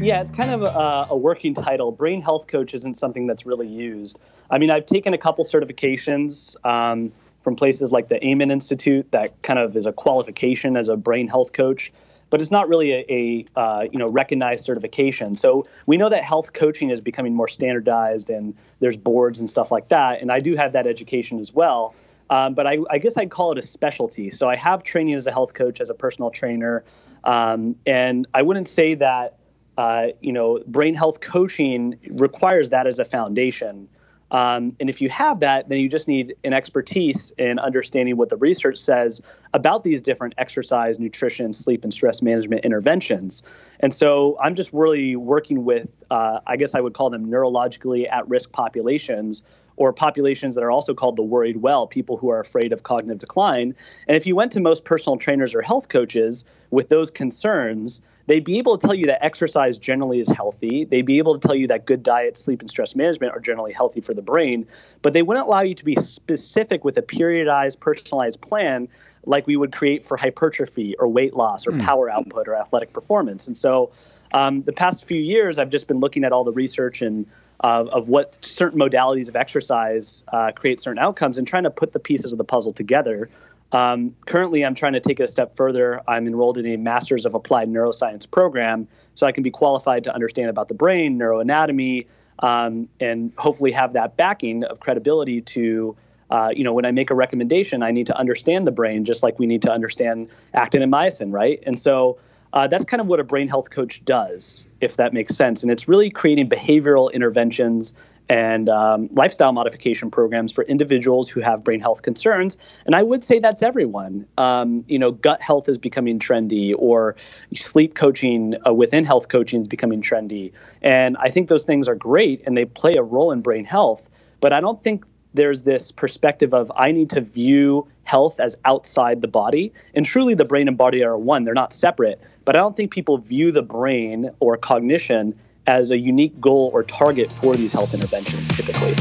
Yeah, it's kind of a, a, working title. Brain health coach isn't something that's really used. I mean, I've taken a couple certifications um, from places like the Amen Institute that kind of is a qualification as a brain health coach, but it's not really a, a uh, you know recognized certification. So we know that health coaching is becoming more standardized, and there's boards and stuff like that. And I do have that education as well. Um, but I, I, guess I'd call it a specialty. So I have training as a health coach, as a personal trainer, um, and I wouldn't say that uh, you know, brain health coaching requires that as a foundation. Um, and if you have that, then you just need an expertise in understanding what the research says about these different exercise, nutrition, sleep, and stress management interventions. And so I'm just really working with, uh, I guess I would call them neurologically at risk populations or populations that are also called the worried well, people who are afraid of cognitive decline. And if you went to most personal trainers or health coaches with those concerns, they'd be able to tell you that exercise generally is healthy. They'd be able to tell you that good diet, sleep, and stress management are generally healthy for the brain, but they wouldn't allow you to be specific with a periodized, personalized plan like we would create for hypertrophy or weight loss or mm. power output or athletic performance. And so, um, the past few years, I've just been looking at all the research and of, of what certain modalities of exercise uh, create certain outcomes and trying to put the pieces of the puzzle together. Um, currently, I'm trying to take it a step further. I'm enrolled in a Master's of Applied Neuroscience program, so I can be qualified to understand about the brain, neuroanatomy, um, and hopefully have that backing of credibility to, uh, you know, when I make a recommendation, I need to understand the brain just like we need to understand actin and myosin, right? And so uh, that's kind of what a brain health coach does, if that makes sense. And it's really creating behavioral interventions and um, lifestyle modification programs for individuals who have brain health concerns. And I would say that's everyone. Um, you know, gut health is becoming trendy, or sleep coaching uh, within health coaching is becoming trendy. And I think those things are great and they play a role in brain health. But I don't think there's this perspective of I need to view health as outside the body. And truly, the brain and body are one, they're not separate. But I don't think people view the brain or cognition as a unique goal or target for these health interventions typically.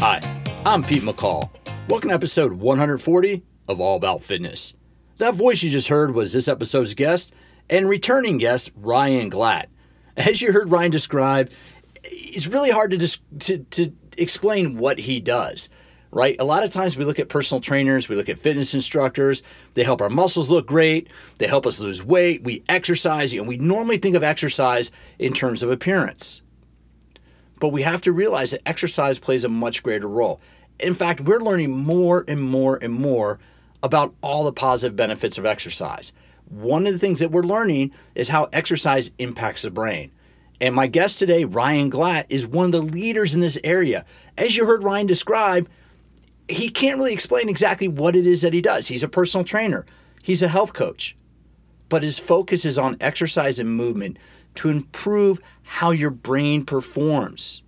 Hi, I'm Pete McCall. Welcome to episode 140 of All About Fitness. That voice you just heard was this episode's guest and returning guest, Ryan Glatt. As you heard Ryan describe, it's really hard to, dis- to, to explain what he does right? A lot of times we look at personal trainers, we look at fitness instructors, they help our muscles look great, they help us lose weight, we exercise, and we normally think of exercise in terms of appearance. But we have to realize that exercise plays a much greater role. In fact, we're learning more and more and more about all the positive benefits of exercise. One of the things that we're learning is how exercise impacts the brain. And my guest today, Ryan Glatt, is one of the leaders in this area. As you heard Ryan describe, he can't really explain exactly what it is that he does. He's a personal trainer, he's a health coach, but his focus is on exercise and movement to improve how your brain performs.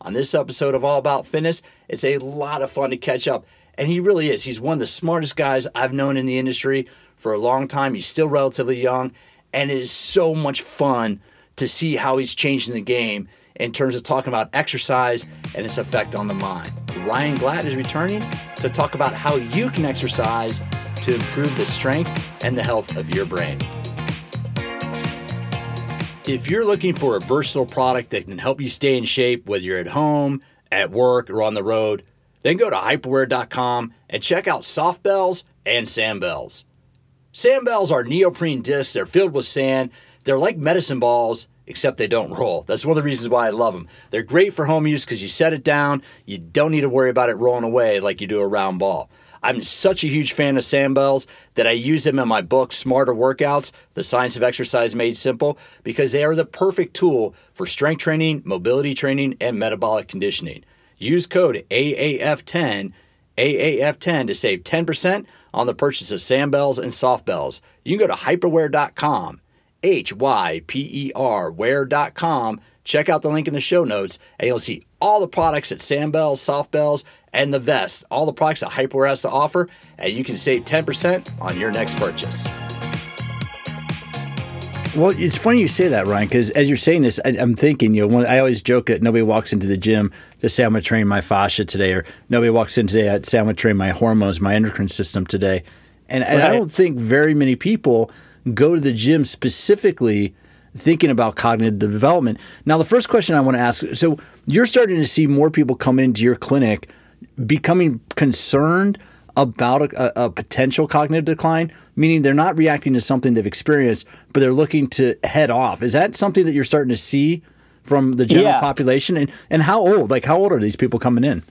On this episode of All About Fitness, it's a lot of fun to catch up. And he really is. He's one of the smartest guys I've known in the industry for a long time. He's still relatively young, and it is so much fun to see how he's changing the game in terms of talking about exercise and its effect on the mind. Ryan Glatt is returning to talk about how you can exercise to improve the strength and the health of your brain. If you're looking for a versatile product that can help you stay in shape, whether you're at home, at work, or on the road, then go to hyperwear.com and check out soft bells and sand bells. Sand bells are neoprene discs, they're filled with sand, they're like medicine balls except they don't roll. That's one of the reasons why I love them. They're great for home use because you set it down, you don't need to worry about it rolling away like you do a round ball. I'm such a huge fan of sandbells that I use them in my book, Smarter Workouts The Science of Exercise Made Simple, because they are the perfect tool for strength training, mobility training, and metabolic conditioning. Use code AAF10, AAF10 to save 10% on the purchase of sandbells and softbells. You can go to hyperwear.com H Y P E R, wear.com. Check out the link in the show notes, and you'll see all the products at Sandbells, Softbells, and the vest, all the products that Hyperwear has to offer, and you can save 10% on your next purchase. Well, it's funny you say that, Ryan, because as you're saying this, I, am thinking, you know, when, I always joke that nobody walks into the gym to say I'm going to train my fascia today, or nobody walks in today to say I'm going to train my hormones, my endocrine system today. And, and. I don't think very many people go to the gym specifically thinking about cognitive development. Now, the first question I want to ask so you're starting to see more people come into your clinic becoming concerned about a, a, potential cognitive decline, meaning they're not reacting to something they've experienced, but they're looking to head off. Is that something that you're starting to see from the general yeah. population? And, and how old? Like, how old are these people coming in?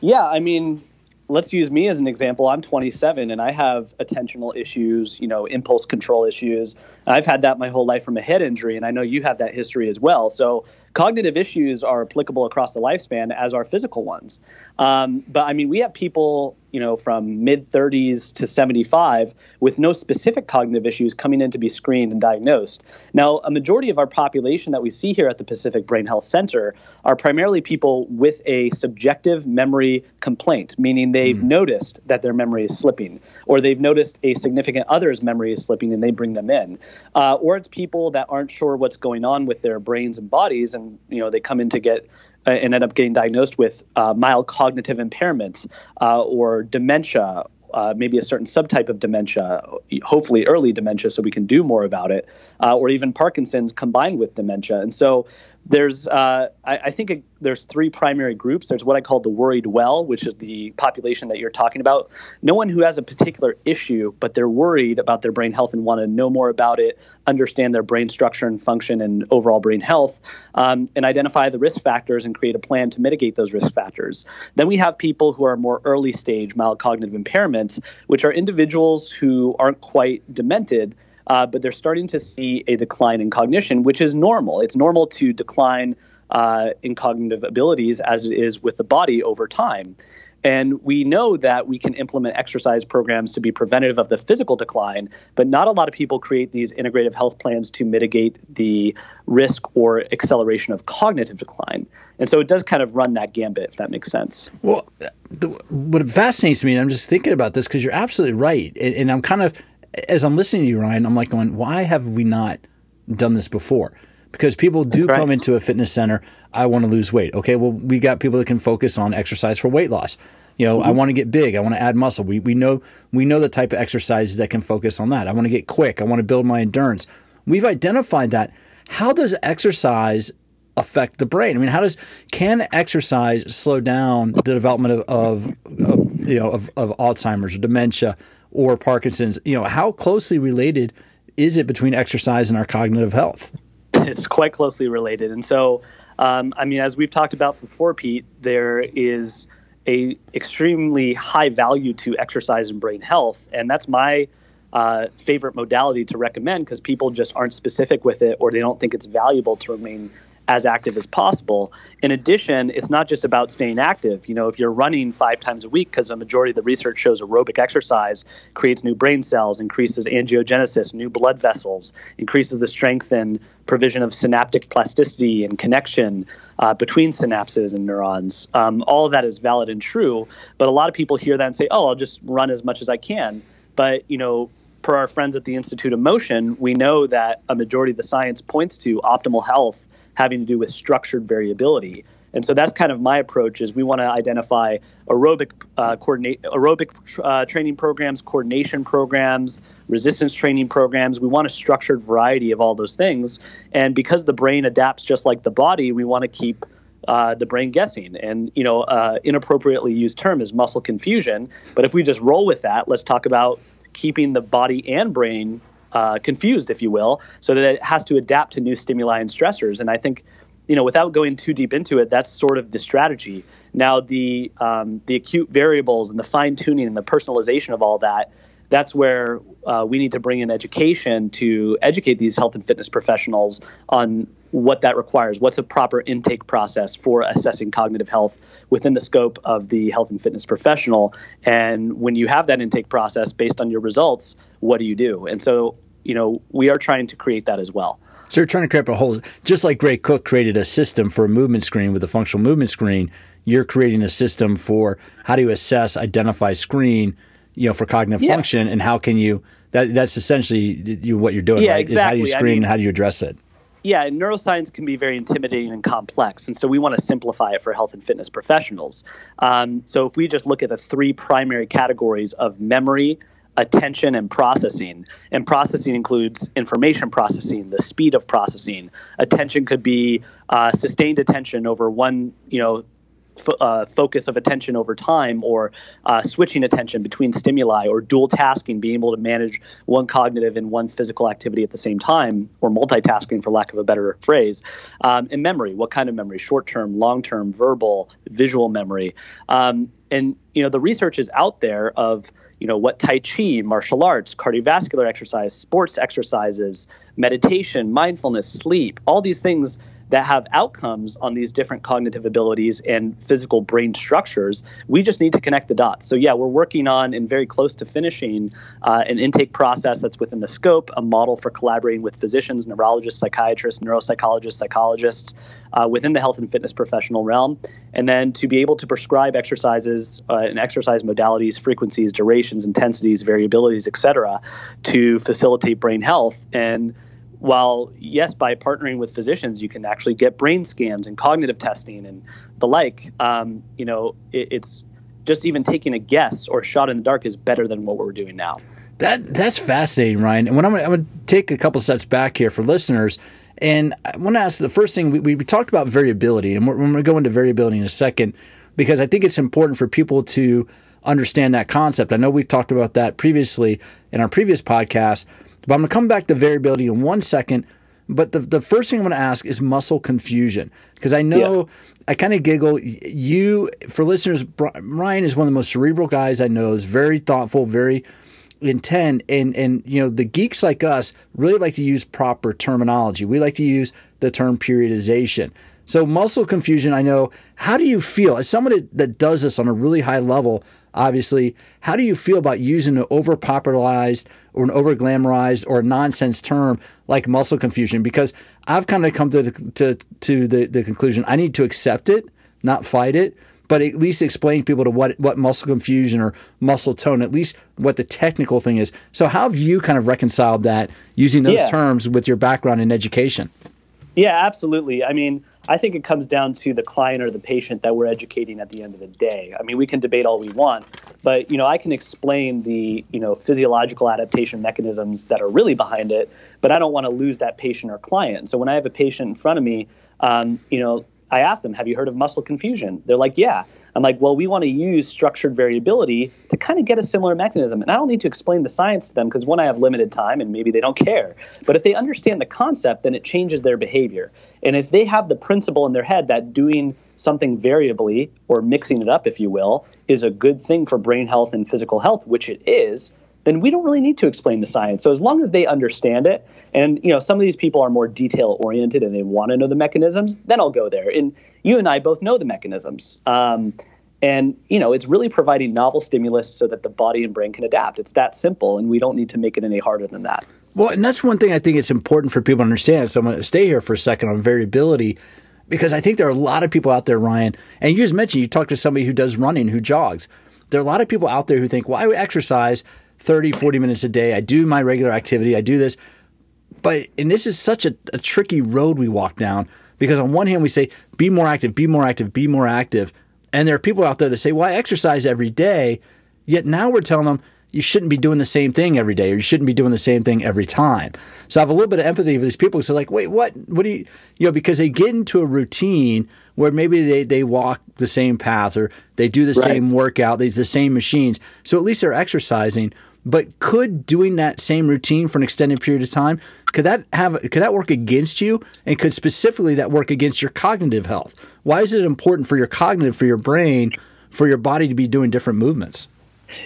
Yeah, I mean, let's use me as an example. I'm 27 and I have attentional issues, you know, impulse control issues. I've had that my whole life from a head injury, and I know you have that history as well. So cognitive issues are applicable across the lifespan as are physical ones. Um, but I mean, we have people, you know, from mid 30s to 75 with no specific cognitive issues coming in to be screened and diagnosed. Now, a majority of our population that we see here at the Pacific Brain Health Center are primarily people with a subjective memory complaint, meaning they've mm noticed that their memory is slipping, or they've noticed a significant other's memory is slipping and they bring them in. Uh, or it's people that aren't sure what's going on with their brains and bodies and you know they come in to get and end up getting diagnosed with uh, mild cognitive impairments uh, or dementia, uh, maybe a certain subtype of dementia, hopefully early dementia, so we can do more about it, uh, or even Parkinson's combined with dementia. And so there's, uh, I, I, think it, there's three primary groups. There's what I call the worried well, which is the population that you're talking about. No one who has a particular issue, but they're worried about their brain health and want to know more about it, understand their brain structure and function and overall brain health, um, and identify the risk factors and create a plan to mitigate those risk factors. Then we have people who are more early stage mild cognitive impairments, which are individuals who aren't quite demented uh, but they're starting to see a decline in cognition, which is normal. It's normal to decline uh, in cognitive abilities as it is with the body over time. And we know that we can implement exercise programs to be preventative of the physical decline, but not a lot of people create these integrative health plans to mitigate the risk or acceleration of cognitive decline. And so it does kind of run that gambit, if that makes sense. Well, the, what fascinates me, and I'm just thinking about this because you're absolutely right, and, and I'm kind of as I'm listening to you, Ryan, I'm like going, why have we not done this before? Because people do right. come into a fitness center. I want to lose weight. Okay, well, we got people that can focus on exercise for weight loss. You know, mm-hmm. I want to get big. I want to add muscle. We we know we know the type of exercises that can focus on that. I want to get quick. I want to build my endurance. We've identified that. How does exercise affect the brain? I mean, how does can exercise slow down the development of, of, of you know of, of Alzheimer's or dementia or Parkinson's, you know, how closely related is it between exercise and our cognitive health? It's quite closely related. And so, um, I mean, as we've talked about before, Pete, there is a extremely high value to exercise and brain health, and that's my uh, favorite modality to recommend because people just aren't specific with it or they don't think it's valuable to remain as active as possible. In addition, it's not just about staying active. You know, if you're running five times a week, because a majority of the research shows aerobic exercise creates new brain cells, increases angiogenesis, new blood vessels, increases the strength and provision of synaptic plasticity and connection uh, between synapses and neurons. Um, all of that is valid and true, but a lot of people hear that and say, "Oh, I'll just run as much as I can." But you know, per our friends at the Institute of Motion, we know that a majority of the science points to optimal health having to do with structured variability. And so that's kind of my approach is we want to identify aerobic uh, coordinate aerobic uh, training programs, coordination programs, resistance training programs. We want a structured variety of all those things. And because the brain adapts just like the body, we want to keep uh, the brain guessing. And you know, uh, inappropriately used term is muscle confusion. But if we just roll with that, let's talk about keeping the body and brain uh, confused, if you will, so that it has to adapt to new stimuli and stressors. And I think, you know, without going too deep into it, that's sort of the strategy. Now, the um, the acute variables and the fine tuning and the personalization of all that. That's where uh, we need to bring in education to educate these health and fitness professionals on what that requires. What's a proper intake process for assessing cognitive health within the scope of the health and fitness professional? And when you have that intake process based on your results, what do you do? And so, you know, we are trying to create that as well. So you're trying to create a whole, just like Gray Cook created a system for a movement screen with a functional movement screen. You're creating a system for how do you assess, identify, screen, you know, for cognitive yeah. function, and how can you? That that's essentially what you're doing, yeah, right? Exactly. Is how do you screen I mean, and how do you address it? Yeah, neuroscience can be very intimidating and complex, and so we want to simplify it for health and fitness professionals. Um, so if we just look at the three primary categories of memory, attention and processing. And processing includes information processing, the speed of processing. Attention could be uh, sustained attention over one, you know, uh, focus of attention over time, or uh, switching attention between stimuli, or dual tasking, being able to manage one cognitive and one physical activity at the same time, or multitasking, for lack of a better phrase. Um, and memory, what kind of memory? Short term, long term, verbal, visual memory. Um, and you know, the research is out there of you know what Tai Chi, martial arts, cardiovascular exercise, sports exercises, meditation, mindfulness, sleep, all these things that have outcomes on these different cognitive abilities and physical brain structures. We just need to connect the dots. So, yeah, we're working on and very close to finishing uh, an intake process that's within the scope, a model for collaborating with physicians, neurologists, psychiatrists, neuropsychologists, psychologists uh, within the health and fitness professional realm. And then to be able to prescribe exercises uh, and exercise modalities, frequencies, durations, intensities, variabilities, et cetera, to facilitate brain health. And while yes by partnering with physicians you can actually get brain scans and cognitive testing and the like um, you know it, it's just even taking a guess or a shot in the dark is better than what we're doing now. That that's fascinating ryan. And when i'm, going to take a couple steps back here for listeners. And i want to ask the first thing we, we talked about variability and we're, we're going to go into variability in a second because i think it's important for people to understand that concept. I know we've talked about that previously in our previous podcast but I'm going to come back to variability in one second. But the, the first thing I'm going to ask is muscle confusion because I know yeah. I kind of giggle. You, for listeners, Ryan is one of the most cerebral guys I know. Is very thoughtful, very intent, and and you know the geeks like us really like to use proper terminology. We like to use the term periodization. So muscle confusion, I know. How do you feel as someone that does this on a really high level? Obviously. How do you feel about using an over popularized or an over glamorized or a nonsense term like muscle confusion? Because I've kind of come to the, to, to the, the conclusion I need to accept it, not fight it, but at least explain to people to what, what muscle confusion or muscle tone, at least what the technical thing is. So, how have you kind of reconciled that using those yeah. terms with your background in education? Yeah, absolutely. I mean, I think it comes down to the client or the patient that we're educating at the end of the day. I mean, we can debate all we want, but you know, I can explain the you know physiological adaptation mechanisms that are really behind it, but I don't want to lose that patient or client. So when I have a patient in front of me, um, you know, I ask them, Have you heard of muscle confusion? They're like, Yeah. I'm like, Well, we want to use structured variability to kind of get a similar mechanism. And I don't need to explain the science to them because one, I have limited time and maybe they don't care. But if they understand the concept, then it changes their behavior. And if they have the principle in their head that doing something variably or mixing it up, if you will, is a good thing for brain health and physical health, which it is, then we don't really need to explain the science. So as long as they understand it, and you know, some of these people are more detail oriented and they want to know the mechanisms, then I'll go there. And you and I both know the mechanisms. Um, and you know, it's really providing novel stimulus so that the body and brain can adapt. It's that simple, and we don't need to make it any harder than that. Well, and that's one thing I think it's important for people to understand. So I'm going to stay here for a second on variability because I think there are a lot of people out there, Ryan, and you just mentioned you talk to somebody who does running, who jogs. There are a lot of people out there who think, well, I exercise 30, 40 minutes a day. I do my regular activity. I do this. But, and this is such a, a tricky road we walk down because on one hand, we say, be more active, be more active, be more active. And there are people out there that say, well, I exercise every day. Yet now we're telling them, you shouldn't be doing the same thing every day or you shouldn't be doing the same thing every time. So I have a little bit of empathy for these people who say like, wait, what, what do you, you know, because they get into a routine where maybe they, they walk the same path or they do the right. same workout, they use the same machines. So at least they're exercising. But could doing that same routine for an extended period of time could that have could that work against you and could specifically that work against your cognitive health? Why is it important for your cognitive for your brain for your body to be doing different movements?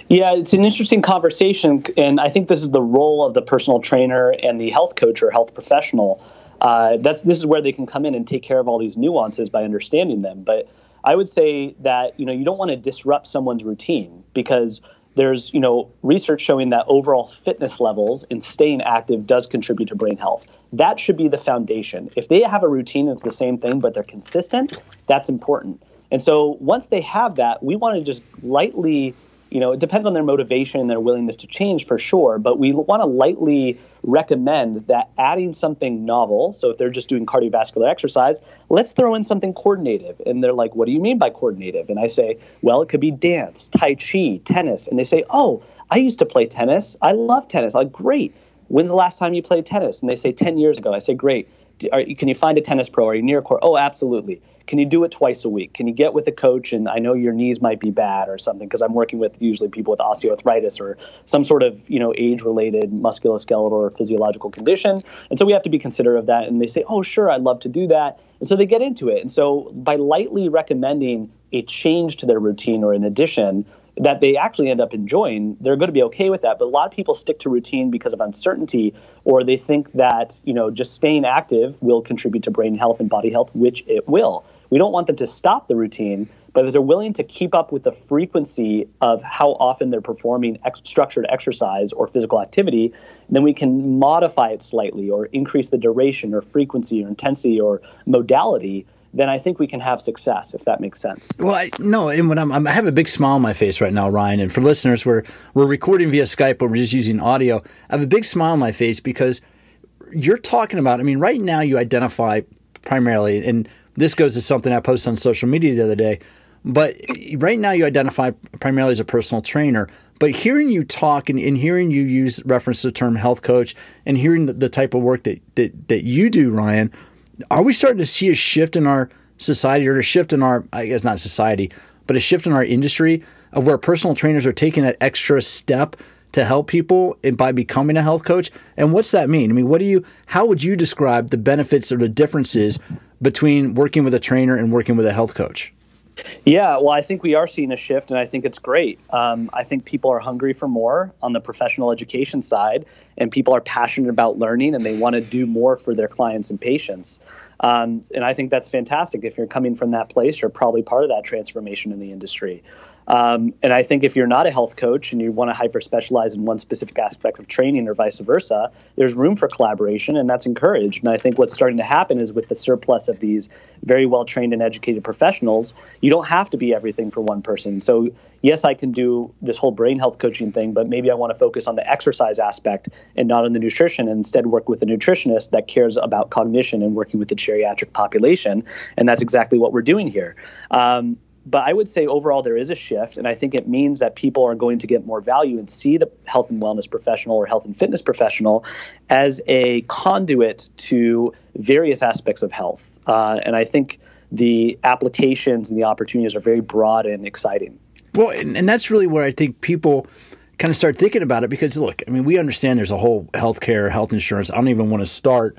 Yeah, it's an interesting conversation, and I think this is the role of the personal trainer and the health coach or health professional. Uh, that's this is where they can come in and take care of all these nuances by understanding them. But I would say that you know you don't want to disrupt someone's routine because there's you know research showing that overall fitness levels and staying active does contribute to brain health. That should be the foundation. If they have a routine it's the same thing but they're consistent, that's important. And so once they have that, we want to just lightly you know, it depends on their motivation and their willingness to change for sure, but we want to lightly recommend that adding something novel, so if they're just doing cardiovascular exercise, let's throw in something coordinative. And they're like, what do you mean by coordinative? And I say, well, it could be dance, Tai Chi, tennis. And they say, oh, I used to play tennis. I love tennis. I'm like, great. When's the last time you played tennis? And they say 10 years ago. I say, great are, can you find a tennis pro? Are you near a court? Oh, absolutely. Can you do it twice a week? Can you get with a coach? And I know your knees might be bad or something because I'm working with usually people with osteoarthritis or some sort of you know age-related musculoskeletal or physiological condition. And so we have to be considerate of that. And they say, oh, sure, I'd love to do that. And so they get into it. And so by lightly recommending a change to their routine or an addition, that they actually end up enjoying, they're going to be okay with that. But a lot of people stick to routine because of uncertainty, or they think that you know just staying active will contribute to brain health and body health, which it will. We don't want them to stop the routine, but if they're willing to keep up with the frequency of how often they're performing ex- structured exercise or physical activity, then we can modify it slightly or increase the duration or frequency or intensity or modality then I think we can have success if that makes sense. Well, I, no, and when I'm, I'm, i have a big smile on my face right now, Ryan. And for listeners, we're we're recording via Skype, but we're just using audio. I have a big smile on my face because you're talking about. I mean, right now you identify primarily, and this goes to something I posted on social media the other day. But right now you identify primarily as a personal trainer. But hearing you talk and, and hearing you use reference to the term health coach and hearing the, the type of work that, that, that you do, Ryan, are we starting to see a shift in our society or a shift in our, I guess not society, but a shift in our industry of where personal trainers are taking that extra step to help people by becoming a health coach? And what's that mean? I mean, what do you, how would you describe the benefits or the differences between working with a trainer and working with a health coach? Yeah, well, I think we are seeing a shift, and I think it's great. Um, I think people are hungry for more on the professional education side, and people are passionate about learning and they want to do more for their clients and patients. Um, and I think that's fantastic. If you're coming from that place, you're probably part of that transformation in the industry. Um, and I think if you're not a health coach and you want to hyper specialize in one specific aspect of training or vice versa, there's room for collaboration and that's encouraged. And I think what's starting to happen is with the surplus of these very well trained and educated professionals, you don't have to be everything for one person. So, yes, I can do this whole brain health coaching thing, but maybe I want to focus on the exercise aspect and not on the nutrition and instead work with a nutritionist that cares about cognition and working with the geriatric population. And that's exactly what we're doing here. Um, but I would say overall there is a shift, and I think it means that people are going to get more value and see the health and wellness professional or health and fitness professional as a conduit to various aspects of health. Uh, and I think the applications and the opportunities are very broad and exciting. Well, and, and that's really where I think people kind of start thinking about it because look, I mean, we understand there's a whole healthcare, health insurance. I don't even want to start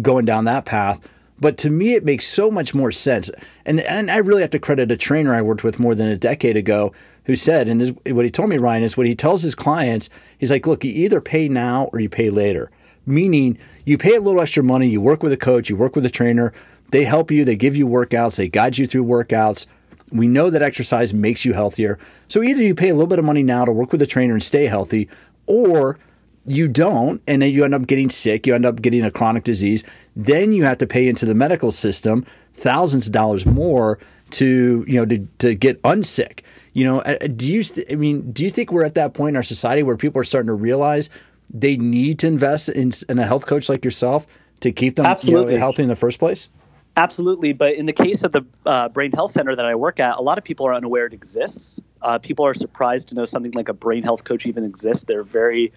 going down that path. But to me, it makes so much more sense. And, and I really have to credit a trainer I worked with more than a decade ago who said, and his, what he told me, Ryan, is what he tells his clients, he's like, look, you either pay now or you pay later. Meaning, you pay a little extra money, you work with a coach, you work with a trainer, they help you, they give you workouts, they guide you through workouts. We know that exercise makes you healthier. So either you pay a little bit of money now to work with a trainer and stay healthy, or you don't, and then you end up getting sick, you end up getting a chronic disease, then you have to pay into the medical system thousands of dollars more to you know to, to get unsick. You know, uh, do you? I mean, do you think we're at that point in our society where people are starting to realize they need to invest in, in a health coach like yourself to keep them Absolutely. You know, healthy in the first place? Absolutely, but in the case of the uh, brain health center that I work at, a lot of people are unaware it exists. Uh, people are surprised to know something like a brain health coach even exists. They're very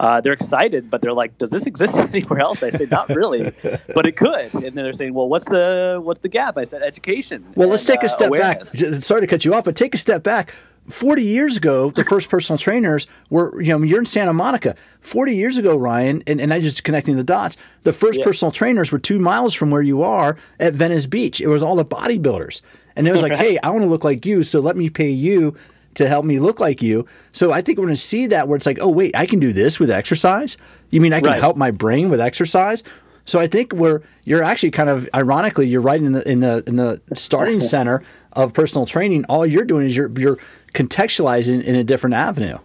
uh, they're excited, but they're like, "Does this exist anywhere else?" I say, "Not really, but it could." And then they're saying, "Well, what's the what's the gap?" I said, "Education." Well, and, let's take a uh, step awareness. back. Sorry to cut you off, but take a step back. 40 years ago, the first personal trainers were, you know, you're in Santa Monica. 40 years ago, Ryan, and, and I just connecting the dots, the first yeah. personal trainers were two miles from where you are at Venice Beach. It was all the bodybuilders. And it was like, hey, I want to look like you, so let me pay you to help me look like you. So I think we're going to see that where it's like, oh wait, I can do this with exercise. You mean I can right. help my brain with exercise? So I think we're you're actually kind of ironically you're right in the in the in the starting center of personal training. All you're doing is you're you're contextualizing in a different avenue.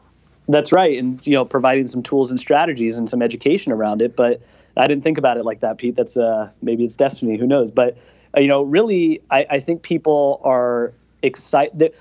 That's right, and you know providing some tools and strategies and some education around it. But I didn't think about it like that, Pete. That's uh, maybe it's destiny. Who knows? But uh, you know, really, I, I think people are excited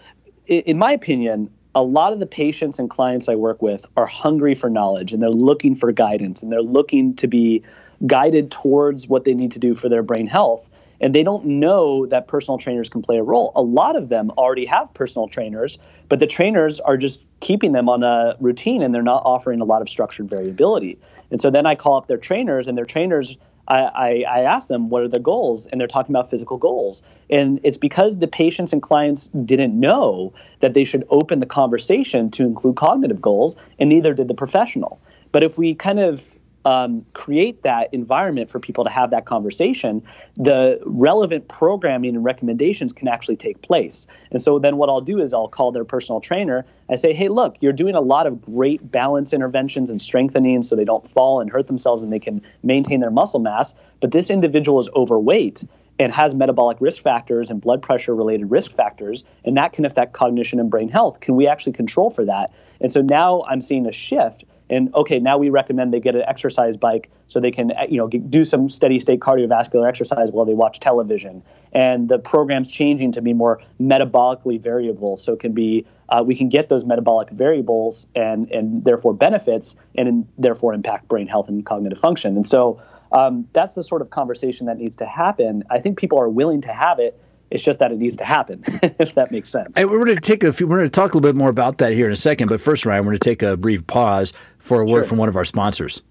in my opinion, a lot of the patients and clients I work with are hungry for knowledge and they're looking for guidance and they're looking to be guided towards what they need to do for their brain health. And they don't know that personal trainers can play a role. A lot of them already have personal trainers, but the trainers are just keeping them on a routine and they're not offering a lot of structured variability. And so then I call up their trainers, and their trainers I, I, I ask them what are their goals, and they're talking about physical goals. And it's because the patients and clients didn't know that they should open the conversation to include cognitive goals, and neither did the professional. But if we kind of um, create that environment for people to have that conversation, the relevant programming and recommendations can actually take place. And so then what I'll do is I'll call their personal trainer. I say, hey, look, you're doing a lot of great balance interventions and strengthening so they don't fall and hurt themselves and they can maintain their muscle mass. But this individual is overweight and has metabolic risk factors and blood pressure related risk factors, and that can affect cognition and brain health. Can we actually control for that? And so now I'm seeing a shift and okay now we recommend they get an exercise bike so they can you know do some steady state cardiovascular exercise while they watch television and the program's changing to be more metabolically variable so it can be uh, we can get those metabolic variables and and therefore benefits and in, therefore impact brain health and cognitive function and so um, that's the sort of conversation that needs to happen i think people are willing to have it it's just that it needs to happen, if that makes sense. Hey, we're going to take a few, we're going to talk a little bit more about that here in a second. But first, Ryan, we're going to take a brief pause for a word sure. from one of our sponsors.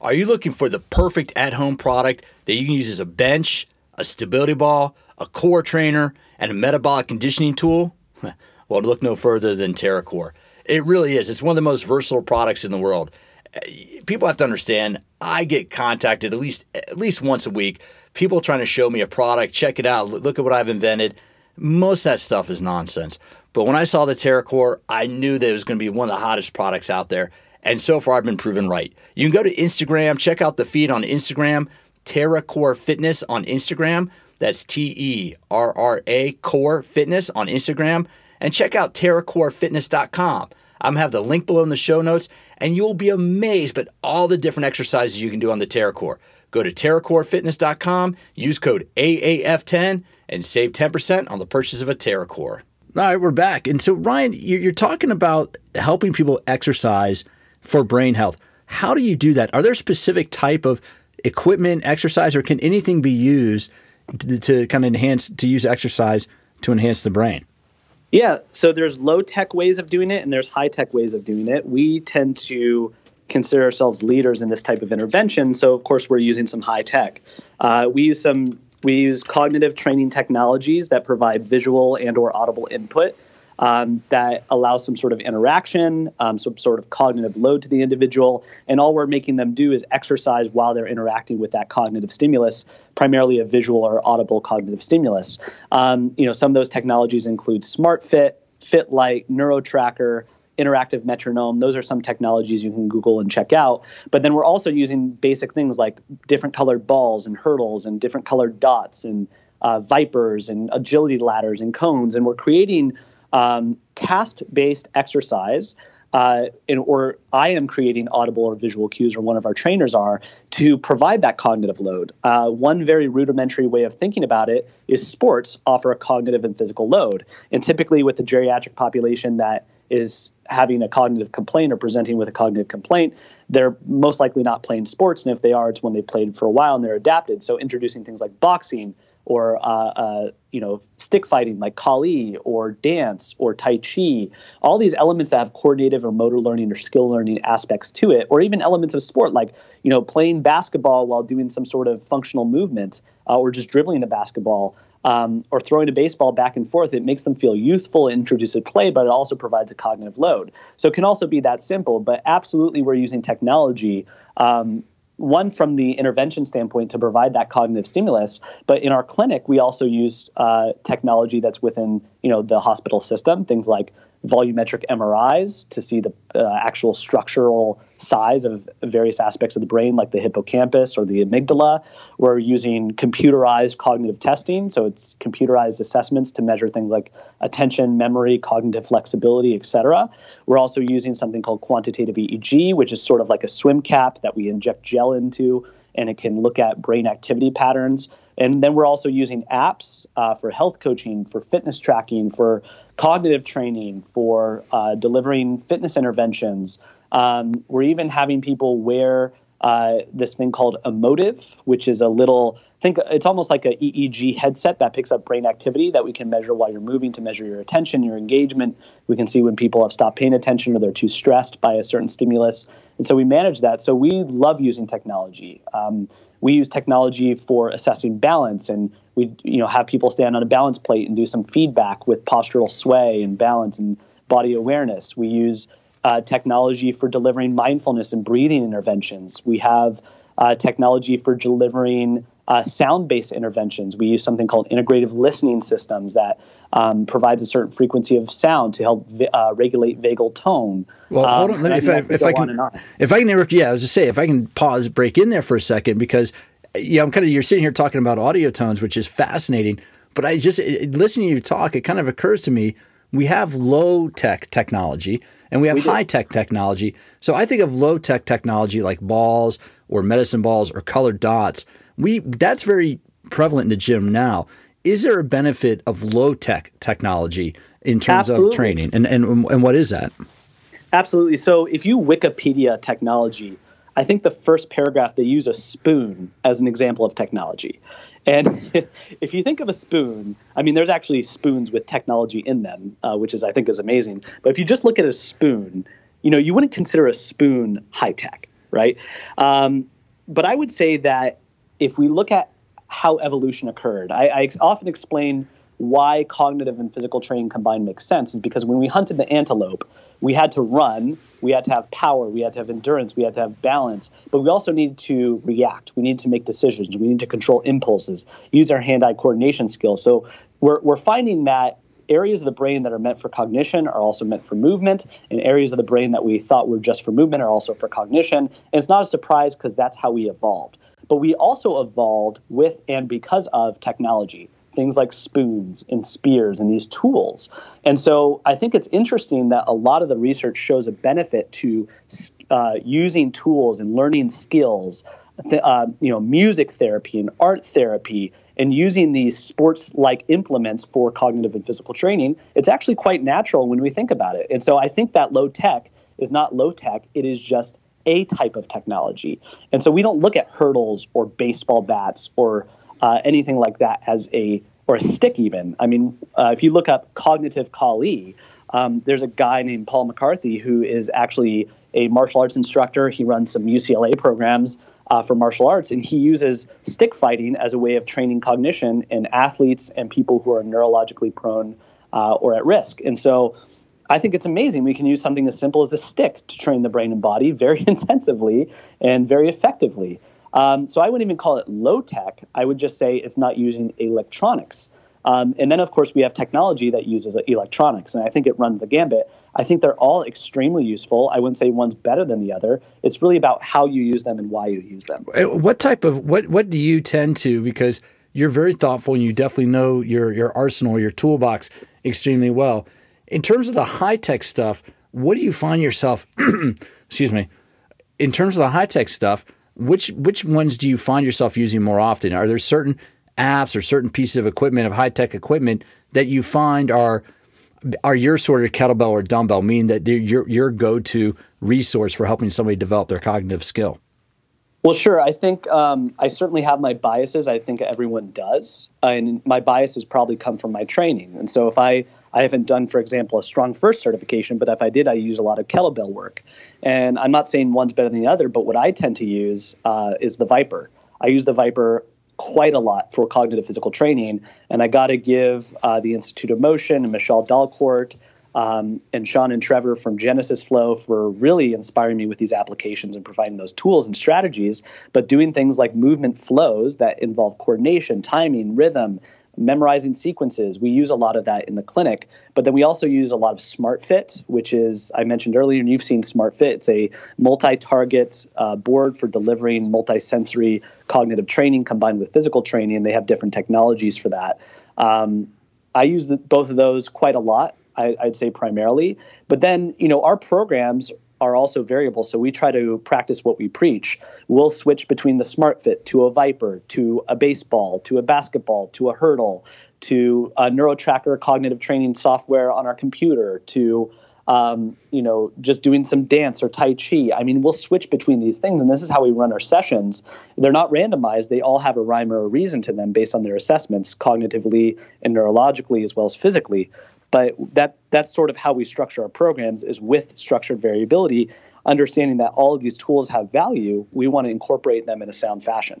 Are you looking for the perfect at-home product that you can use as a bench, a stability ball, a core trainer, and a metabolic conditioning tool? Well, look no further than TerraCore. It really is. It's one of the most versatile products in the world. Eh, people have to understand. I get contacted at least at least once a week people trying to show me a product, check it out, look at what I've invented. Most of that stuff is nonsense. But when I saw the TerraCore, I knew that it was going to be one of the hottest products out there. And so far, I've been proven right. You can go to Instagram, check out the feed on Instagram, TerraCore Fitness on Instagram. That's T E R R A Core Fitness on Instagram. And check out TerraCoreFitness.com. I'm to have the link below in the show notes, and you'll be amazed at all the different exercises you can do on the TerraCore. Go to TerraCoreFitness.com, use code AAF10, and save 10% on the purchase of a TerraCore. All right, we're back. And so, Ryan, you're talking about helping people exercise for brain health. How do you do that? Are there specific type of equipment, exercise, or can anything be used to, to kind of enhance, to use exercise to enhance the brain? Yeah, so there's low tech ways of doing it and there's high tech ways of doing it. We tend to consider ourselves leaders in this type of intervention. So of course we're using some high tech. Uh, we use some we use cognitive training technologies that provide visual and or audible input um, that allows some sort of interaction, um, some sort of cognitive load to the individual, and all we're making them do is exercise while they're interacting with that cognitive stimulus, primarily a visual or audible cognitive stimulus. Um, you know, some of those technologies include SmartFit, FitLight, NeuroTracker interactive metronome. Those are some technologies you can Google and check out. But then we're also using basic things like different colored balls and hurdles and different colored dots and uh, ViPRs and agility ladders and cones. And we're creating um, task based exercise. Uh, or I am creating audible or visual cues, or one of our trainers are, to provide that cognitive load. Uh, one very rudimentary way of thinking about it is sports offer a cognitive and physical load. And typically, with the geriatric population that is having a cognitive complaint or presenting with a cognitive complaint, they're most likely not playing sports. And if they are, it's when they've played for a while and they're adapted. So introducing things like boxing or uh, uh, you know stick fighting like Kali or dance or Tai Chi, all these elements that have coordinative or motor learning or skill learning aspects to it, or even elements of sport like you know playing basketball while doing some sort of functional movement uh, or just dribbling a basketball um, or throwing a baseball back and forth, it makes them feel youthful and introduces play, but it also provides a cognitive load. So it can also be that simple, but absolutely we're using technology. Um, one from the intervention standpoint to provide that cognitive stimulus, but in our clinic we also use uh, technology that's within you know the hospital system, things like volumetric MRIs to see the uh, actual structural size of various aspects of the brain, like the hippocampus or the amygdala. We're using computerized cognitive testing, so it's computerized assessments to measure things like attention, memory, cognitive flexibility, etc. We're also using something called quantitative EEG, which is sort of like a swim cap that we inject gel into, and it can look at brain activity patterns. And then we're also using apps uh, for health coaching, for fitness tracking, for cognitive training, for uh, delivering fitness interventions. Um, we're even having people wear uh, this thing called Emotiv, which is a little think it's almost like a EEG headset that picks up brain activity that we can measure while you're moving to measure your attention, your engagement. We can see when people have stopped paying attention or they're too stressed by a certain stimulus, and so we manage that. So we love using technology. Um, we use technology for assessing balance, and we you know have people stand on a balance plate and do some feedback with postural sway and balance and body awareness. We use uh, technology for delivering mindfulness and breathing interventions. We have uh, technology for delivering uh, sound-based interventions. We use something called integrative listening systems that um, provides a certain frequency of sound to help uh, regulate vagal tone. Well, hold on. Um, if, I, if I can, if I can interrupt, yeah, I was just say if I can pause, break in there for a second because yeah, I'm kind of you're sitting here talking about audio tones, which is fascinating. But I just it, listening to you talk, it kind of occurs to me we have low tech technology and we have high tech technology. So I think of low tech technology like balls or medicine balls or colored dots. We that's very prevalent in the gym now. Is there a benefit of low tech technology in terms Absolutely. of training, and, and and what is that? Absolutely. So if you Wikipedia technology, I think the first paragraph they use a spoon as an example of technology. And if you think of a spoon, I mean, there's actually spoons with technology in them, uh, which is I think is amazing. But if you just look at a spoon, you know, you wouldn't consider a spoon high tech, right? Um, but I would say that if we look at how evolution occurred, I, I often explain why cognitive and physical training combined makes sense is because when we hunted the antelope, we had to run, we had to have power, we had to have endurance, we had to have balance, but we also needed to react. We need to make decisions, we need to control impulses, use our hand eye coordination skills. So we're, we're finding that areas of the brain that are meant for cognition are also meant for movement, and areas of the brain that we thought were just for movement are also for cognition. And it's not a surprise because that's how we evolved. But we also evolved with and because of technology things like spoons and spears and these tools. And so I think it's interesting that a lot of the research shows a benefit to uh, using tools and learning skills, uh, you know, music therapy and art therapy, and using these sports-like implements for cognitive and physical training. It's actually quite natural when we think about it. And so I think that low tech is not low tech; it is just a type of technology. And so we don't look at hurdles or baseball bats or uh, anything like that as a or a stick even. I mean, uh, if you look up cognitive Kali, um, there's a guy named Paul McCarthy who is actually a martial arts instructor. He runs some UCLA programs uh, for martial arts, and he uses stick fighting as a way of training cognition in athletes and people who are neurologically prone uh, or at risk. And so I think it's amazing. We can use something as simple as a stick to train the brain and body very intensively and very effectively. Um, so I wouldn't even call it low tech. I would just say it's not using electronics. Um, and then, of course, we have technology that uses electronics, and I think it runs the gambit. I think they're all extremely useful. I wouldn't say one's better than the other. It's really about how you use them and why you use them. Uh, what type of what what do you tend to because you're very thoughtful and you definitely know your your arsenal, your toolbox extremely well. In terms of the high tech stuff, what do you find yourself? excuse me. In terms of the high tech stuff, which which ones do you find yourself using more often? Are there certain apps or certain pieces of equipment of high tech equipment that you find are are your sort of kettlebell or dumbbell, meaning that your your go to resource for helping somebody develop their cognitive skill? Well, sure. I think um, I certainly have my biases. I think everyone does, and my biases probably come from my training. And so, if I I haven't done, for example, a StrongFirst certification, but if I did, I use a lot of kettlebell work. And I'm not saying one's better than the other, but what I tend to use uh, is the ViPR. I use the ViPR quite a lot for cognitive physical training, and I got to give uh, the Institute of Motion and Michol Dalcourt um, and Sean and Trevor from Genesis Flow for really inspiring me with these applications and providing those tools and strategies. But doing things like movement flows that involve coordination, timing, rhythm, memorizing sequences. We use a lot of that in the clinic, but then we also use a lot of SmartFit, which is I mentioned earlier, and you've seen SmartFit. It's a multi-target uh, board for delivering multi-sensory cognitive training combined with physical training. They have different technologies for that. Um, I use the, both of those quite a lot. I, would say primarily. But then, you know, our programs are also variable. So we try to practice what we preach. We'll switch between the Smart Fit to a ViPR, to a baseball, to a basketball, to a hurdle, to a NeuroTracker cognitive training software on our computer, to um, you know, just doing some dance or Tai Chi. I mean, we'll switch between these things, and this is how we run our sessions. They're not randomized, they all have a rhyme or a reason to them based on their assessments, cognitively and neurologically, as well as physically. But that that's sort of how we structure our programs is with structured variability, understanding that all of these tools have value. We want to incorporate them in a sound fashion.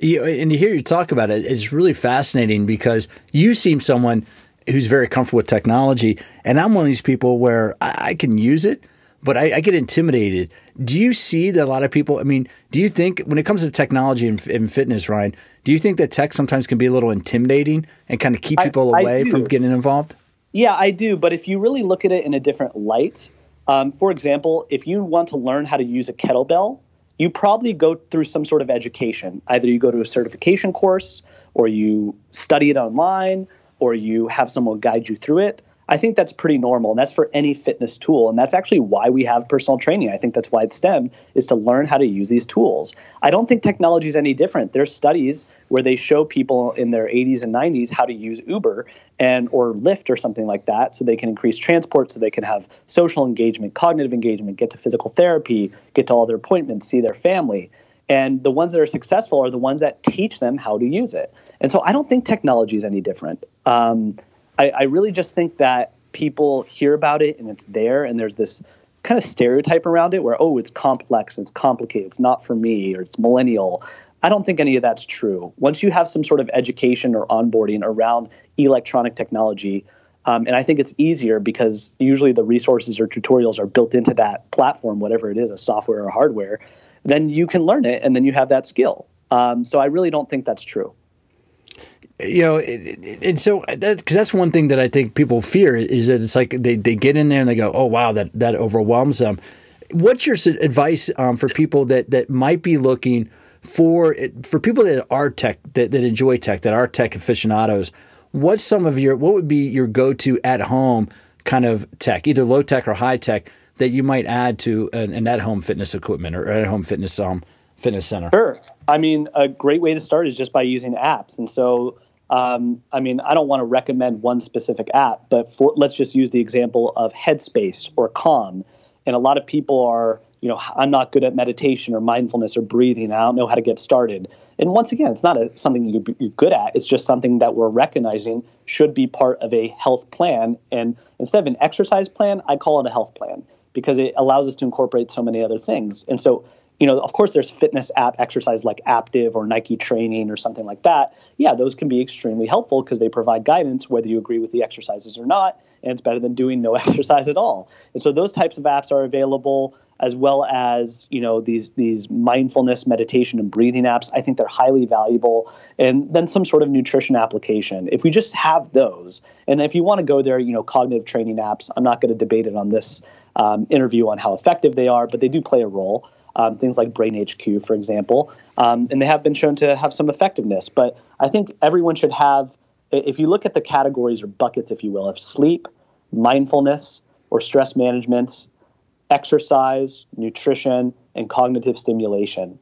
You, and you hear you talk about it, it's really fascinating because you seem someone who's very comfortable with technology, and I'm one of these people where I, I can use it, but I, I, get intimidated. Do you see that a lot of people? I mean, do you think when it comes to technology and, and fitness, Ryan, do you think that tech sometimes can be a little intimidating and kind of keep people I, away from getting involved? Yeah, I do. But if you really look at it in a different light, um, for example, if you want to learn how to use a kettlebell, you probably go through some sort of education. Either you go to a certification course, or you study it online, or you have someone guide you through it. I think that's pretty normal, and that's for any fitness tool. And that's actually why we have personal training. I think that's why it's STEM is to learn how to use these tools. I don't think technology is any different. There's studies where they show people in their 80s and 90s how to use Uber and or Lyft or something like that, so they can increase transport, so they can have social engagement, cognitive engagement, get to physical therapy, get to all their appointments, see their family. And the ones that are successful are the ones that teach them how to use it. And so I don't think technology is any different. Um, I, I really just think that people hear about it and it's there, and there's this kind of stereotype around it where, oh, it's complex, it's complicated, it's not for me, or it's millennial. I don't think any of that's true. Once you have some sort of education or onboarding around electronic technology, um, and I think it's easier because usually the resources or tutorials are built into that platform, whatever it is, a software or hardware, then you can learn it and then you have that skill. Um, so I really don't think that's true you know, and so because that's one thing that I think people fear is that it's like they, they get in there and they go, oh wow, that that overwhelms them. What's your advice um, for people that that might be looking for for people that are tech that, that enjoy tech that are tech aficionados? What's some of your what would be your go to at home kind of tech, either low tech or high tech that you might add to an, an at home fitness equipment or at home fitness um fitness center? Sure. I mean, a great way to start is just by using apps. And so um, I mean, I don't want to recommend one specific app, but for, let's just use the example of Headspace or Calm. And a lot of people are, you know, I'm not good at meditation or mindfulness or breathing. I don't know how to get started. And once again, it's not a, something you're good at. It's just something that we're recognizing should be part of a health plan. And instead of an exercise plan, I call it a health plan because it allows us to incorporate so many other things. And so you know, of course, there's fitness app exercise like Aaptiv or Nike Training or something like that. Yeah, those can be extremely helpful because they provide guidance whether you agree with the exercises or not, and it's better than doing no exercise at all. And so those types of apps are available, as well as you know these these mindfulness, meditation, and breathing apps. I think they're highly valuable, and then some sort of nutrition application. If we just have those, and if you want to go there, you know, cognitive training apps. I'm not going to debate it on this um, interview on how effective they are, but they do play a role um, things like BrainHQ, for example, um, and they have been shown to have some effectiveness. But I think everyone should have, if you look at the categories or buckets, if you will, of sleep, mindfulness, or stress management, exercise, nutrition, and cognitive stimulation.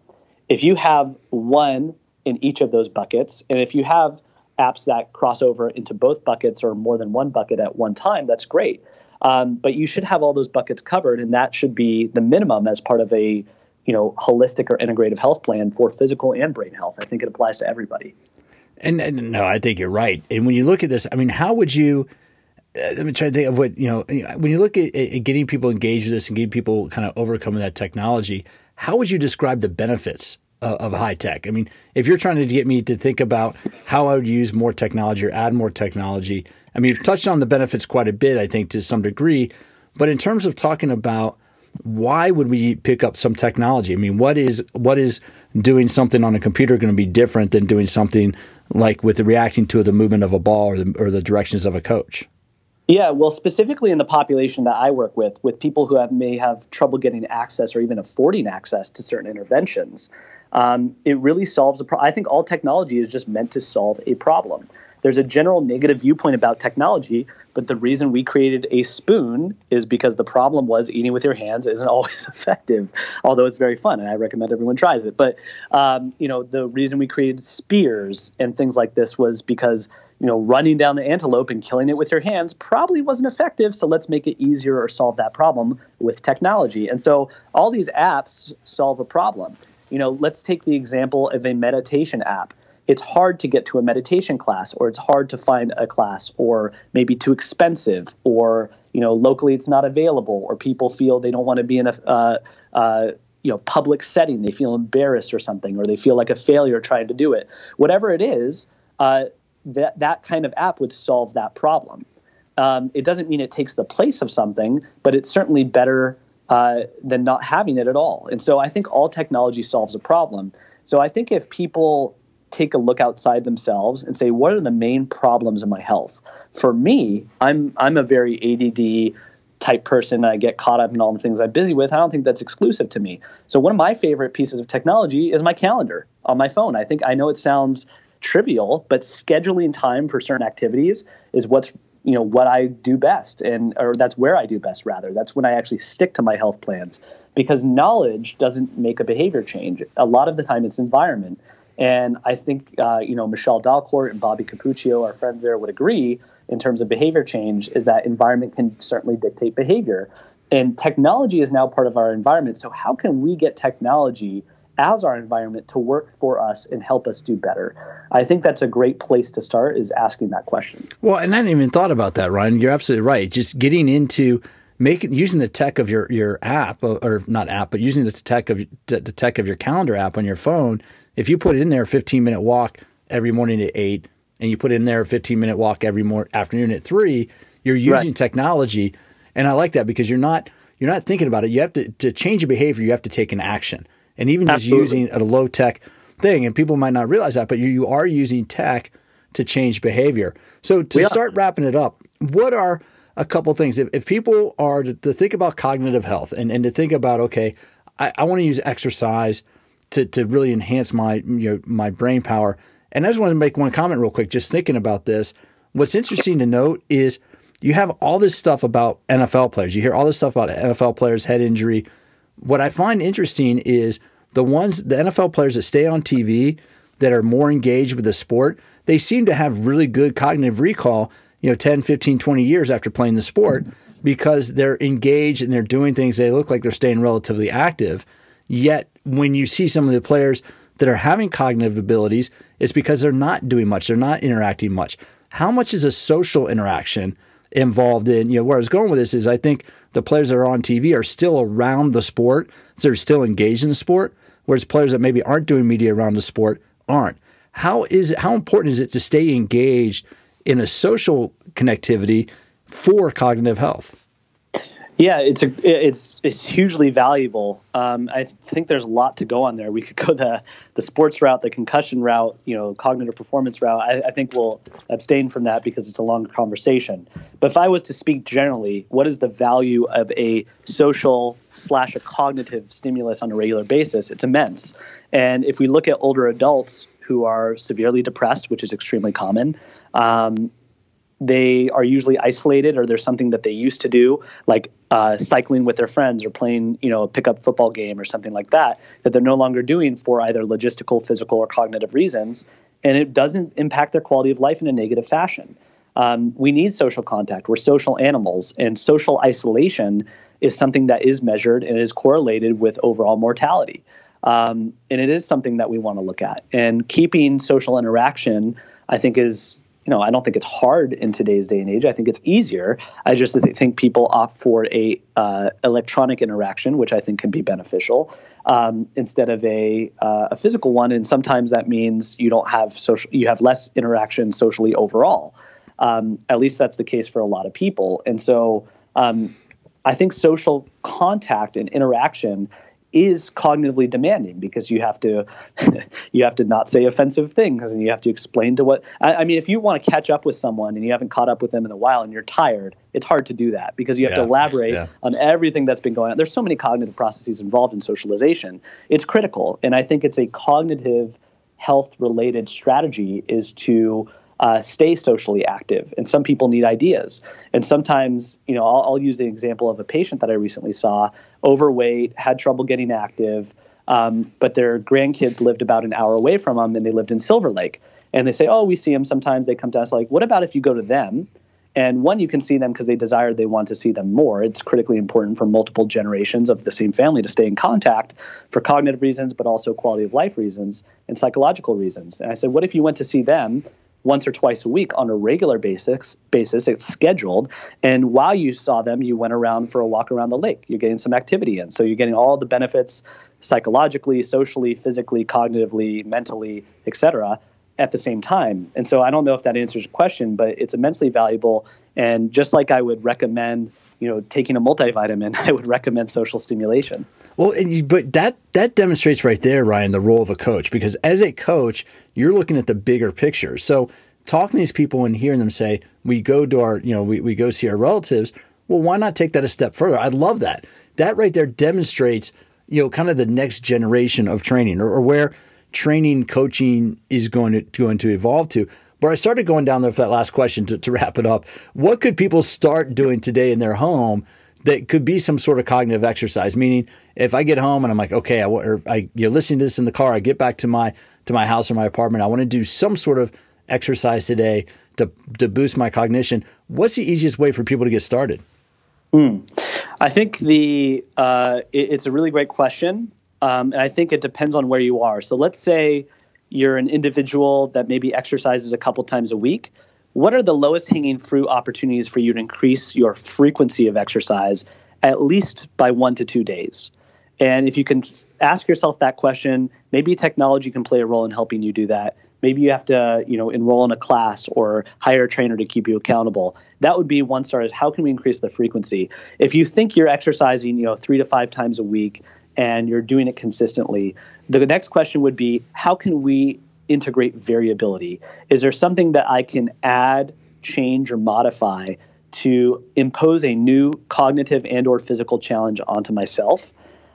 If you have one in each of those buckets, and if you have apps that cross over into both buckets or more than one bucket at one time, that's great. Um, but you should have all those buckets covered, and that should be the minimum as part of a you know holistic or integrative health plan for physical and brain health. I think it applies to everybody. And, and no, I think you're right. And when you look at this, I mean, how would you? Uh, let me try to think of what you know. When you look at, at getting people engaged with this and getting people kind of overcoming that technology, how would you describe the benefits of, of high tech? I mean, if you're trying to get me to think about how I would use more technology or add more technology, I mean, you've touched on the benefits quite a bit, I think, to some degree. But in terms of talking about why would we pick up some technology? I mean, what is what is doing something on a computer going to be different than doing something like with reacting to the movement of a ball or the, or the directions of a coach? Yeah, well, specifically in the population that I work with, with people who have, may have trouble getting access or even affording access to certain interventions, um, it really solves a problem. I think all technology is just meant to solve a problem. There's a general negative viewpoint about technology, but the reason we created a spoon is because the problem was eating with your hands isn't always effective, although it's very fun and I recommend everyone tries it. But um, you know, the reason we created spears and things like this was because you know running down the antelope and killing it with your hands probably wasn't effective. So let's make it easier or solve that problem with technology. And so all these apps solve a problem. You know, let's take the example of a meditation app it's hard to get to a meditation class or it's hard to find a class or maybe too expensive or you know locally it's not available or people feel they don't want to be in a uh, uh, you know public setting. They feel embarrassed or something or they feel like a failure trying to do it. Whatever it is uh, that that kind of app would solve that problem. Um, it doesn't mean it takes the place of something but it's certainly better uh, than not having it at all. And so i think all technology solves a problem. So i think if people take a look outside themselves and say, what are the main problems in my health? For me, I'm I'm a very ADD type person. I get caught up in all the things I'm busy with. I don't think that's exclusive to me. So one of my favorite pieces of technology is my calendar on my phone. I think I know it sounds trivial, but scheduling time for certain activities is what's you know what I do best and or that's where I do best rather. That's when I actually stick to my health plans because knowledge doesn't make a behavior change. A lot of the time it's environment. And I think uh, you know Michol Dalcourt and Bobby Cappuccio, our friends there, would agree in terms of behavior change is that environment can certainly dictate behavior. And technology is now part of our environment. So how can we get technology as our environment to work for us and help us do better? I think that's a great place to start is asking that question. Well, and I hadn't even thought about that, Ryan. You're absolutely right. Just getting into making using the tech of your your app or not app, but using the tech of the tech of your calendar app on your phone if you put in there a 15 minute walk every morning at eight, and you put in there a 15 minute walk every more afternoon at three, you're using right. technology. And I like that because you're not you're not thinking about it. You have to to change a behavior. You have to take an action. And even Absolutely. just using a low tech thing, and people might not realize that, but you, you are using tech to change behavior. So to start wrapping it up, what are a couple things if, if people are to, to, think about cognitive health and, and to think about okay, I, I want to use exercise to to really enhance my you know my brain power. And I just want to make one comment real quick, just thinking about this. What's interesting to note is you have all this stuff about NFL players. You hear all this stuff about NFL players head injury. What I find interesting is the ones the NFL players that stay on TV that are more engaged with the sport, they seem to have really good cognitive recall, you know, 10, 15, 20 years after playing the sport because they're engaged and they're doing things they look like they're staying relatively active. Yet when you see some of the players that are having cognitive abilities, it's because they're not doing much, they're not interacting much. How much is a social interaction involved in, you know, where I was going with this is I think the players that are on TV are still around the sport, so they're still engaged in the sport, whereas players that maybe aren't doing media around the sport aren't. How is it, how important is it to stay engaged in a social connectivity for cognitive health? Yeah, it's a it's it's hugely valuable. Um, I think there's a lot to go on there. We could go the the sports route, the concussion route, you know, cognitive performance route. I, I think we'll abstain from that because it's a longer conversation. But if I was to speak generally, what is the value of a social slash a cognitive stimulus on a regular basis? It's immense. And if we look at older adults who are severely depressed, which is extremely common, um, they are usually isolated or there's something that they used to do like uh, cycling with their friends or playing you know a pickup football game or something like that that they're no longer doing for either logistical physical or cognitive reasons. And it doesn't impact their quality of life in a negative fashion. Um, we need social contact. We're social animals and social isolation is something that is measured and is correlated with overall mortality. Um, and it is something that we want to look at. And keeping social interaction i think is you know, I don't think it's hard in today's day and age. I think it's easier. I just think people opt for a uh, electronic interaction, which I think can be beneficial, um, instead of a uh, a physical one. And sometimes that means you don't have social, you have less interaction socially overall. Um, at least that's the case for a lot of people. And so, um, I think social contact and interaction is cognitively demanding because you have to you have to not say offensive things and you have to explain to what I, I, mean if you want to catch up with someone and you haven't caught up with them in a while and you're tired it's hard to do that because you have yeah, to elaborate yeah. on everything that's been going on. There's so many cognitive processes involved in socialization. It's critical. And i think it's a cognitive health related strategy is to uh, stay socially active. And some people need ideas. And sometimes, you know, I'll, I'll, use the example of a patient that I recently saw, overweight, had trouble getting active, um, but their grandkids lived about an hour away from them and they lived in Silver Lake. And they say, oh, we see them sometimes. They come to us like, what about if you go to them? And one, you can see them because they desire, they want to see them more. It's critically important for multiple generations of the same family to stay in contact for cognitive reasons, but also quality of life reasons and psychological reasons. And I said, what if you went to see them once or twice a week on a regular basis basis it's scheduled. And while you saw them you went around for a walk around the lake. You're getting some activity in. So you're getting all the benefits psychologically socially physically cognitively mentally etc at the same time and so i don't know if that answers your question but it's immensely valuable and just like i would recommend you know taking a multivitamin i would recommend social stimulation well, you, but that that demonstrates right there, Ryan, the role of a coach. Because as a coach, you're looking at the bigger picture. So talking to these people and hearing them say, "We go to our, you know, we, we go see our relatives." Well, why not take that a step further? I love that. That right there demonstrates, you know, kind of the next generation of training, or, or where training coaching is going to going to evolve to. But I started going down there for that last question to, to wrap it up. What could people start doing today in their home that could be some sort of cognitive exercise. Meaning, if I get home and I'm like, okay, I, or I you're listening to this in the car, I get back to my to my house or my apartment, I want to do some sort of exercise today to to boost my cognition. What's the easiest way for people to get started? Mm. I think the uh, it, it's a really great question, um, and I think it depends on where you are. So let's say you're an individual that maybe exercises a couple times a week what are the lowest hanging fruit opportunities for you to increase your frequency of exercise at least by one to two days? And if you can ask yourself that question, maybe technology can play a role in helping you do that. Maybe you have to, you know, enroll in a class or hire a trainer to keep you accountable. That would be one start is how can we increase the frequency? If you think you're exercising, you know, three to five times a week and you're doing it consistently, the next question would be how can we integrate variability? Is there something that I can add, change, or modify to impose a new cognitive and or physical challenge onto myself?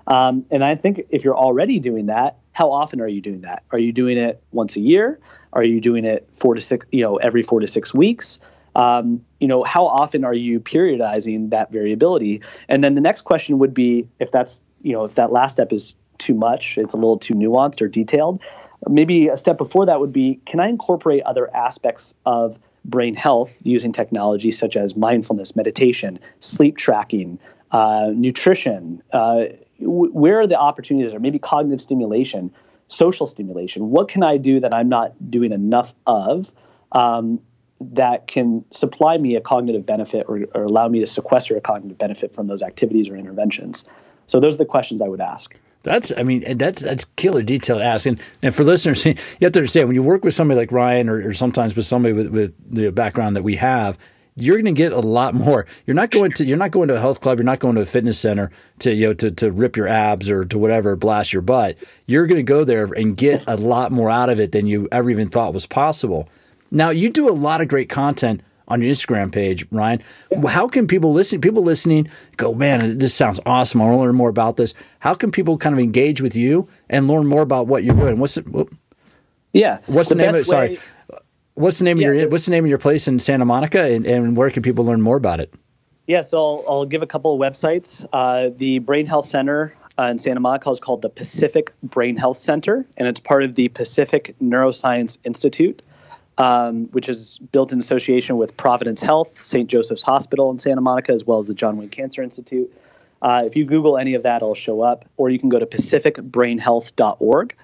Um, and I think if you're already doing that, how often are you doing that? Are you doing it once a year? Are you doing it four to six, you know, every four to six weeks? Um, you know, how often are you periodizing that variability? And then the next question would be if that's, you know, if that last step is too much, it's a little too nuanced or detailed, maybe a step before that would be can I incorporate other aspects of brain health using technology such as mindfulness, meditation, sleep tracking, uh, nutrition? Uh, w- where are the opportunities, or maybe cognitive stimulation, social stimulation? What can I do that I'm not doing enough of? Um, that can supply me a cognitive benefit or, or allow me to sequester a cognitive benefit from those activities or interventions. So, those are the questions I would ask. That's, I mean, that's that's killer detail to ask. And, and for listeners, you have to understand when you work with somebody like Ryan, or, or sometimes with somebody with, with the background that we have, you're going to get a lot more. You're not going to you're not going to a health club. You're not going to a fitness center to you know to to rip your abs or to whatever blast your butt. You're going to go there and get a lot more out of it than you ever even thought was possible. Now you do a lot of great content on your Instagram page, Ryan. How can people listen? People listening go, man, this sounds awesome. I want to learn more about this. How can people kind of engage with you and learn more about what you're doing? What's it? Whoop. Yeah. What's the, the name of? Sorry. What's the name yeah, of your What's the name of your place in Santa Monica, and, and where can people learn more about it? Yeah, so I'll, I'll give a couple of websites. Uh, the Brain Health Center uh, in Santa Monica is called the Pacific Brain Health Center, and it's part of the Pacific Neuroscience Institute um, which is built in association with Providence Health, St. Joseph's Hospital in Santa Monica, as well as the John Wayne Cancer Institute. Uh, if you Google any of that, it'll show up, or you can go to pacificbrainhealth.org.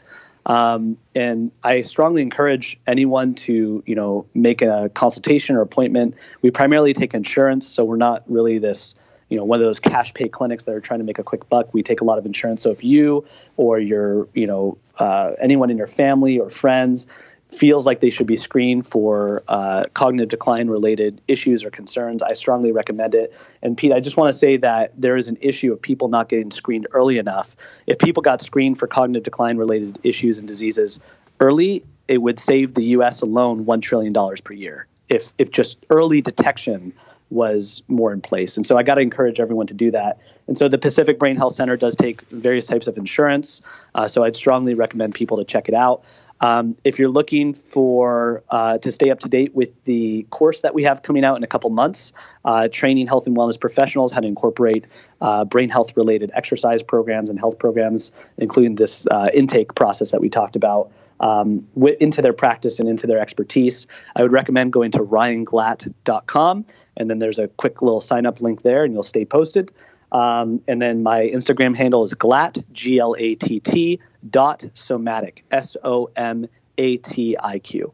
Um, and I strongly encourage anyone to, you know, make a consultation or appointment. We primarily take insurance, so we're not really this, you know, one of those cash pay clinics that are trying to make a quick buck. We take a lot of insurance. So if you or your, you know, uh, anyone in your family or friends feels like they should be screened for uh, cognitive decline related issues or concerns, I strongly recommend it. And Pete, I just want to say that there is an issue of people not getting screened early enough. If people got screened for cognitive decline related issues and diseases early, it would save the U.S. alone $1 trillion per year. If, if just early detection was more in place. And so I got to encourage everyone to do that. And so the Pacific Brain Health Center does take various types of insurance. Uh, so I'd strongly recommend people to check it out. Um, if you're looking for uh, to stay up to date with the course that we have coming out in a couple months, uh, training health and wellness professionals how to incorporate uh, brain health related exercise programs and health programs, including this uh, intake process that we talked about. Um, w- into their practice and into their expertise, I would recommend going to ryanglatt.com, and then there's a quick little sign up link there, and you'll stay posted. Um, and then my Instagram handle is glatt, G L A T T, dot somatiq, S O M A T I Q.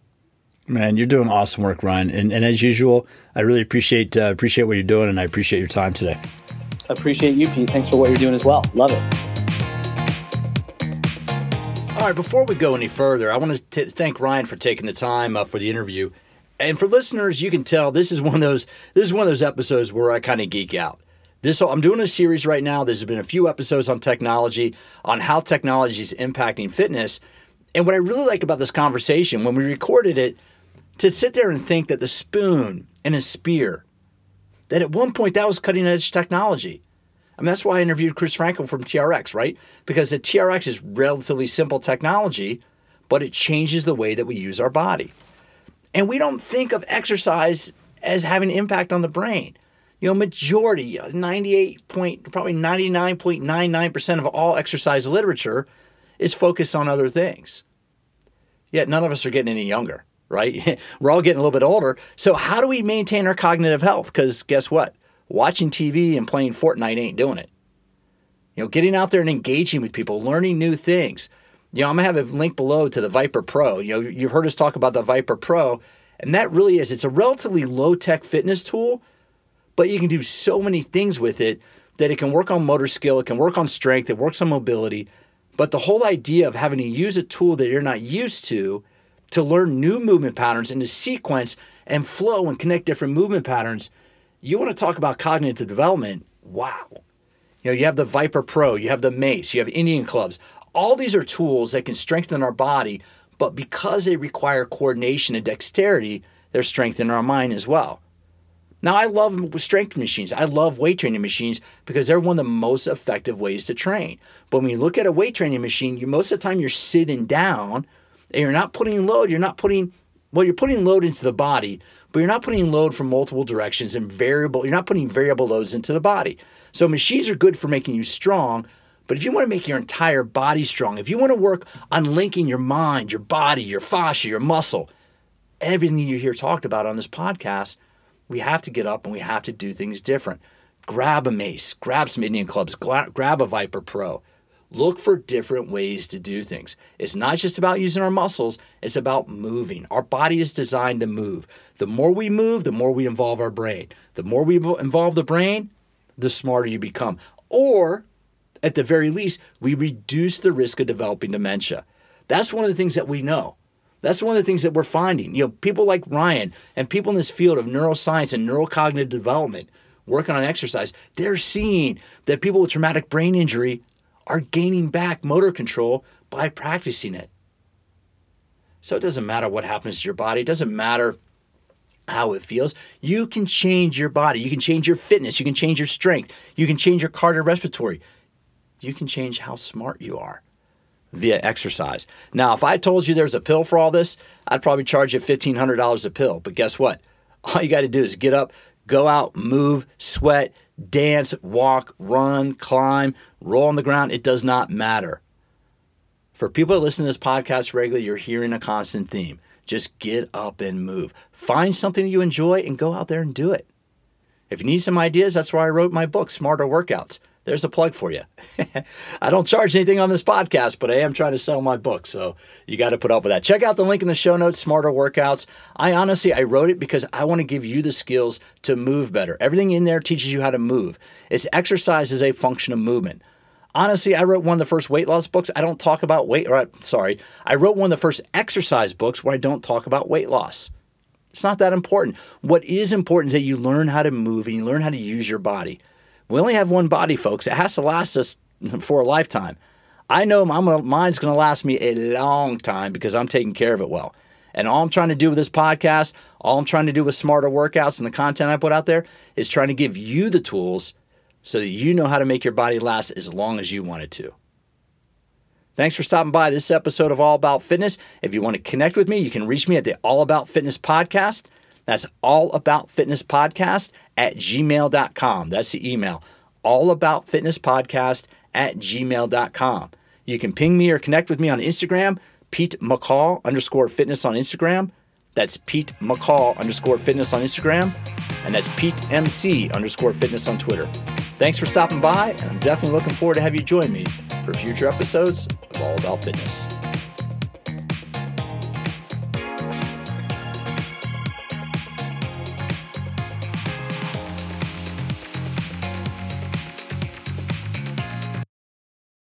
Man, you're doing awesome work, Ryan. And, and as usual, I really appreciate uh, appreciate what you're doing, and I appreciate your time today. Appreciate you, Pete. Thanks for what you're doing as well. Love it. All right, before we go any further, I want to thank Ryan for taking the time uh, for the interview. And for listeners, you can tell this is one of those this is one of those episodes where I kind of geek out. This I'm doing a series right now. There's been a few episodes on technology, on how technology is impacting fitness. And what I really like about this conversation when we recorded it, to sit there and think that the spoon and a spear, that at one point that was cutting edge technology. Mean, that's why I interviewed Chris Frankel from TRX, right? Because the TRX is relatively simple technology, but it changes the way that we use our body. And we don't think of exercise as having impact on the brain you know, majority, 98 point, probably 99.99% of all exercise literature is focused on other things. Yet none of us are getting any younger, right? We're all getting a little bit older. So, how do we maintain our cognitive health? Because guess what? Watching TV and playing Fortnite ain't doing it. You know, getting out there and engaging with people, learning new things. You know, I'm gonna have a link below to the ViPR PRO. You know, you've heard us talk about the ViPR PRO, and that really is it's a relatively low tech fitness tool but you can do so many things with it that it can work on motor skill, it can work on strength, it works on mobility. But the whole idea of having to use a tool that you're not used to to learn new movement patterns and to sequence and flow and connect different movement patterns, you want to talk about cognitive development. Wow. You know, you have the ViPR PRO, you have the Mace, you have Indian clubs. All these are tools that can strengthen our body, but because they require coordination and dexterity, they're strengthening our mind as well. Now, I love strength machines. I love weight training machines because they're one of the most effective ways to train. But when you look at a weight training machine, you most of the time you're sitting down and you're not putting load. You're not putting, well, you're putting load into the body, but you're not putting load from multiple directions and variable, you're not putting variable loads into the body. So machines are good for making you strong. But if you want to make your entire body strong, if you want to work on linking your mind, your body, your fascia, your muscle, everything you hear talked about on this podcast, we have to get up and we have to do things different. Grab a mace, grab some Indian clubs, grab a ViPR PRO. Look for different ways to do things. It's not just about using our muscles, it's about moving. Our body is designed to move. The more we move, the more we involve our brain. The more we involve the brain, the smarter you become. Or, at the very least, we reduce the risk of developing dementia. That's one of the things that we know. That's one of the things that we're finding. You know, people like Ryan and people in this field of neuroscience and neurocognitive development working on exercise, they're seeing that people with traumatic brain injury are gaining back motor control by practicing it. So it doesn't matter what happens to your body, it doesn't matter how it feels. You can change your body, you can change your fitness, you can change your strength, you can change your cardiorespiratory, you can change how smart you are via exercise. Now, if I told you there's a pill for all this, I'd probably charge you $1,500 a pill. But guess what? All you got to do is get up, go out, move, sweat, dance, walk, run, climb, roll on the ground. It does not matter. For people that listen to this podcast regularly, you're hearing a constant theme. Just get up and move. Find something you enjoy and go out there and do it. If you need some ideas, that's why I wrote my book, Smarter Workouts there's a plug for you. I don't charge anything on this podcast, but I am trying to sell my book, so you got to put up with that. Check out the link in the show notes, Smarter Workouts. I honestly, I wrote it because I want to give you the skills to move better. Everything in there teaches you how to move. It's exercise is a function of movement. Honestly, I wrote one of the first weight loss books. I don't talk about weight, or sorry, I wrote one of the first exercise books where I don't talk about weight loss. It's not that important. What is important is that you learn how to move and you learn how to use your body. We only have one body, folks. It has to last us for a lifetime. I know my mine's going to last me a long time because I'm taking care of it well. And all I'm trying to do with this podcast, all I'm trying to do with smarter workouts and the content I put out there is trying to give you the tools so that you know how to make your body last as long as you want it to. Thanks for stopping by this episode of All About Fitness. If you want to connect with me, you can reach me at the All About Fitness Podcast. That's All About Fitness Podcast at gmail.com. That's the email. All About Fitness Podcast at gmail.com. You can ping me or connect with me on Instagram, Pete McCall underscore fitness on Instagram. That's Pete McCall underscore fitness on Instagram. And that's Pete MC underscore fitness on Twitter. Thanks for stopping by, and I'm definitely looking forward to have you join me for future episodes of All About Fitness.